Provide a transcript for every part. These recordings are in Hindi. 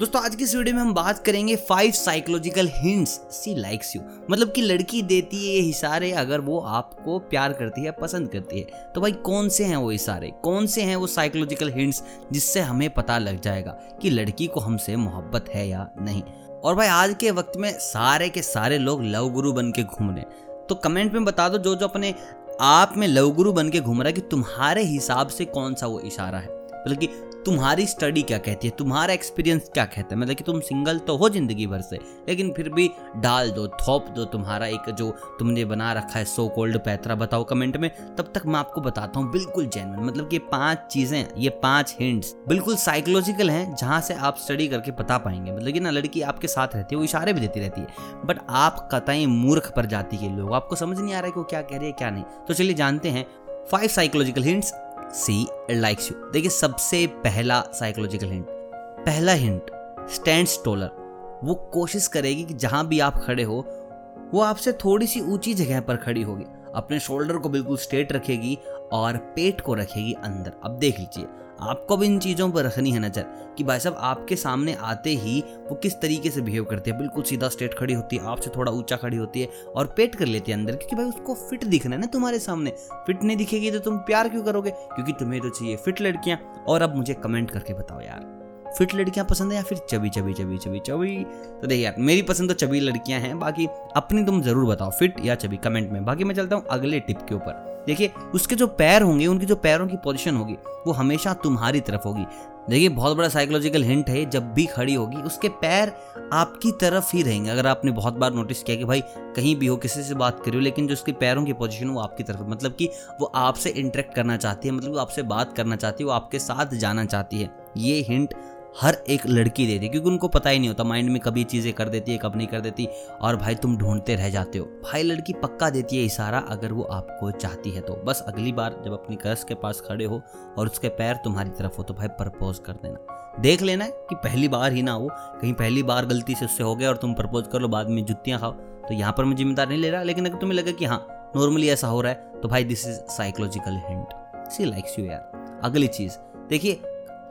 दोस्तों, आज की इस वीडियो में हम बात करेंगे five psychological hints she likes you मतलब कि लड़की देती है ये इशारे अगर वो आपको प्यार करती है, पसंद करती है। तो भाई, कौन से हैं वो इशारे? कौन से हैं वो साइकोलॉजिकल हिंट्स जिससे हमें पता लग जाएगा कि लड़की को हमसे मोहब्बत है या नहीं? और भाई, आज के वक्त में सारे के सारे लोग लव गुरु बन के घूम रहे तो कमेंट में बता दो, जो जो अपने आप में लव गुरु बन के घूम रहा है कि तुम्हारे हिसाब से कौन सा वो इशारा है? मतलब कि तुम्हारी स्टडी क्या कहती है? तुम्हारा एक्सपीरियंस क्या कहता है? मतलब कि तुम सिंगल तो हो ज़िंदगी भर से, लेकिन फिर भी डाल दो, थोप दो तुम्हारा एक जो तुमने बना रखा है सो कोल्ड पैतरा, बताओ कमेंट में। तब तक मैं आपको बताता हूँ, बिल्कुल जेनवन मतलब कि पाँच चीज़ें, ये पाँच हिंट्स बिल्कुल साइकोलॉजिकल हैं, जहाँ से आप स्टडी करके बता पाएँगे। मतलब कि ना, लड़की आपके साथ रहती है, वो इशारे भी देती रहती है बट आप कतई मूर्ख पर जाती के लोग आपको समझ नहीं आ रहा है कि वो क्या कह रही है, क्या नहीं। तो चलिए जानते हैं five psychological hints she likes you देखिए, सबसे पहला साइकोलॉजिकल हिंट पहला हिंट स्टैंड स्टोलर वो कोशिश करेगी कि जहाँ भी आप खड़े हो, वो आपसे थोड़ी सी ऊँची जगह पर खड़ी होगी। अपने शोल्डर को बिल्कुल स्ट्रेट रखेगी और पेट को रखेगी अंदर। अब देख लीजिए आपको भी इन चीज़ों पर रखनी है नज़र कि भाई साहब, आपके सामने आते ही वो किस तरीके से बिहेव करती है। बिल्कुल सीधा स्ट्रेट खड़ी होती है, आपसे थोड़ा ऊँचा खड़ी होती है और पेट कर लेती है अंदर, क्योंकि भाई उसको फिट दिखना है ना तुम्हारे सामने। फिट नहीं दिखेगी तो तुम प्यार क्यों करोगे? क्योंकि तुम्हें तो चाहिए फिट लड़कियाँ। और अब मुझे कमेंट करके बताओ यार, फिट लड़कियाँ पसंद है या फिर chubby chubby chubby chubby chubby? तो देखिए यार, मेरी पसंद तो चबी लड़कियाँ हैं, बाकी अपनी तुम ज़रूर बताओ, फिट या चबी कमेंट में। बाकी मैं चलता हूँ अगले टिप के ऊपर। देखिए, उसके जो पैर होंगे, उनकी जो पैरों की पोजीशन होगी, वो हमेशा तुम्हारी तरफ़ होगी। देखिए, बहुत बड़ा साइकोलॉजिकल हिंट है, जब भी खड़ी होगी, उसके पैर आपकी तरफ़ ही रहेंगे। अगर आपने बहुत बार नोटिस किया कि भाई, कहीं भी हो, किसी से बात करी हो, लेकिन जो उसके पैरों की पोजीशन वो आपकी तरफ़ मतलब कि वो आपसे इंटरेक्ट करना चाहती है मतलब वो आपसे बात करना चाहती है, वो आपके साथ जाना चाहती है। ये हिंट हर एक लड़की देती है क्योंकि उनको पता ही नहीं होता, माइंड में कभी चीज़ें कर देती है कब नहीं कर देती, और भाई तुम ढूंढते रह जाते हो। भाई लड़की पक्का देती है इशारा अगर वो आपको चाहती है तो। बस अगली बार जब अपनी क्रश के पास खड़े हो और उसके पैर तुम्हारी तरफ़ हो तो भाई प्रपोज कर देना। देख लेना कि पहली बार ही ना हो, कहीं पहली बार गलती से उससे हो गया और तुम प्रपोज कर लो, बाद में जुतियाँ खाओ तो यहाँ पर मैं जिम्मेदार नहीं ले रहा, लेकिन अगर तुम्हें लगे कि हाँ नॉर्मली ऐसा हो रहा है तो भाई this is psychological hint she likes you यार। अगली चीज़, देखिए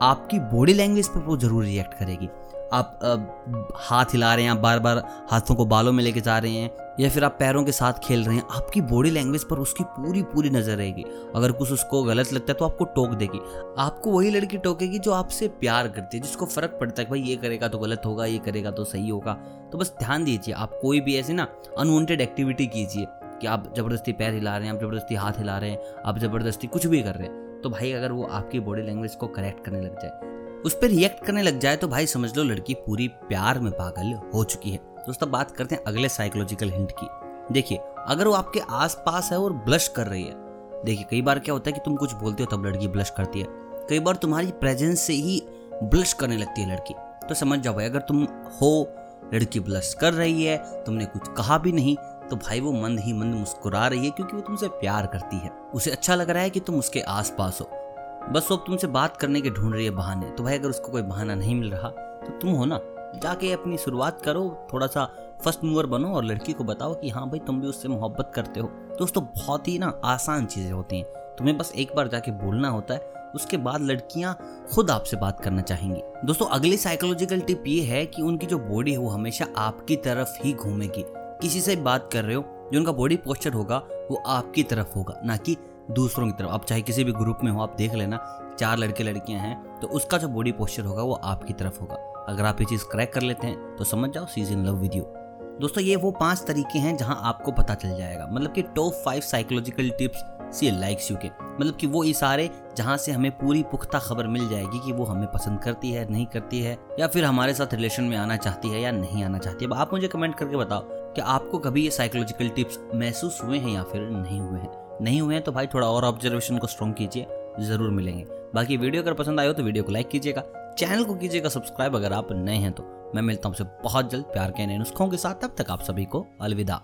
आपकी बॉडी लैंग्वेज पर वो ज़रूर रिएक्ट करेगी। आप हाथ हिला रहे हैं, आप बार बार हाथों को बालों में लेके जा रहे हैं, या फिर आप पैरों के साथ खेल रहे हैं, आपकी बॉडी लैंग्वेज पर उसकी पूरी पूरी नज़र रहेगी। अगर कुछ उसको गलत लगता है तो आपको टोक देगी। आपको वही लड़की टोकेगी जो आपसे प्यार करती है, जिसको फ़र्क पड़ता है भाई ये करेगा तो गलत होगा, ये करेगा तो सही होगा। तो बस ध्यान दीजिए, आप कोई भी ऐसी ना अनवांटेड एक्टिविटी कीजिए, कि आप ज़बरदस्ती पैर हिला रहे हैं, आप ज़बरदस्ती हाथ हिला रहे हैं, आप ज़बरदस्ती कुछ भी कर रहे हैं। तो भाई अगर वो आपकी बॉडी लैंग्वेज को करेक्ट करने लग जाए, उस पर रिएक्ट करने लग जाए तो भाई समझ लो लड़की पूरी प्यार में पागल हो चुकी है। दोस्तों, बात करते हैं अगले साइकोलॉजिकल हिंट की। देखिए, अगर वो आपके आस पास है और ब्लश कर रही है, देखिए, कई बार क्या होता है कि तुम कुछ बोलते हो तब लड़की ब्लश करती है। कई बार तुम्हारी प्रेजेंस से ही ब्लश करने लगती है लड़की। तो समझ जाओ भाई, अगर तुम हो, लड़की ब्लश कर रही है, तुमने कुछ कहा भी नहीं तो भाई वो मंद ही मंद मुस्कुरा रही है क्योंकि वो तुमसे प्यार करती है। उसे अच्छा लग रहा है कि तुम उसके आस पास हो। बस वो अब तुमसे बात करने के ढूंढ रही है बहाने। तो भाई अगर उसको कोई बहाना नहीं मिल रहा तो तुम हो ना। जाके अपनी शुरुआत करो थोड़ा सा फ़र्स्ट मूवर बनो और लड़की को बताओ कि हाँ भाई, तुम भी उससे मोहब्बत करते हो। दोस्तों बहुत ही ना आसान चीज़ें होती हैं। तुम्हें बस एक बार जाके बोलना होता है, उसके बाद लड़कियाँ खुद आपसे बात करना चाहेंगी। दोस्तों, अगली साइकोलॉजिकल टिप ये है कि उनकी जो बॉडी है, वो हमेशा आपकी तरफ़ ही घूमेगी। किसी से बात कर रहे हो, जो उनका बॉडी पोस्चर होगा, वो आपकी तरफ़ होगा, ना कि दूसरों की तरफ़। आप चाहे किसी भी ग्रुप में हो, आप देख लेना, चार लड़के लड़कियाँ हैं तो उसका जो बॉडी पोस्चर होगा, वो आपकी तरफ़ होगा। अगर आप ये चीज़ क्रैक कर लेते हैं तो समझ जाओ सीज़न लव विद यू दोस्तों, ये वो पाँच तरीके हैं, जहाँ आपको पता चल जाएगा। मतलब कि top five psychological tips she likes you के। मतलब कि वो इशारे, जहाँ से हमें पूरी पुख्ता खबर मिल जाएगी कि वो हमें पसंद करती है, नहीं करती है, या फिर हमारे साथ रिलेशन में आना चाहती है या नहीं आना चाहती है। आप मुझे कमेंट करके बताओ कि आपको कभी ये साइकोलॉजिकल टिप्स महसूस हुए हैं या फिर नहीं हुए हैं? नहीं हुए हैं तो भाई थोड़ा और ऑब्जर्वेशन को स्ट्रॉन्ग कीजिए, ज़रूर मिलेंगे। बाकी वीडियो अगर पसंद आए हो तो वीडियो को लाइक कीजिएगा चैनल को कीजिएगा सब्सक्राइब अगर आप नए हैं तो। मैं मिलता हूँ बहुत जल्द प्यार के नए नुस्खों के साथ, तब तक आप सभी को अलविदा।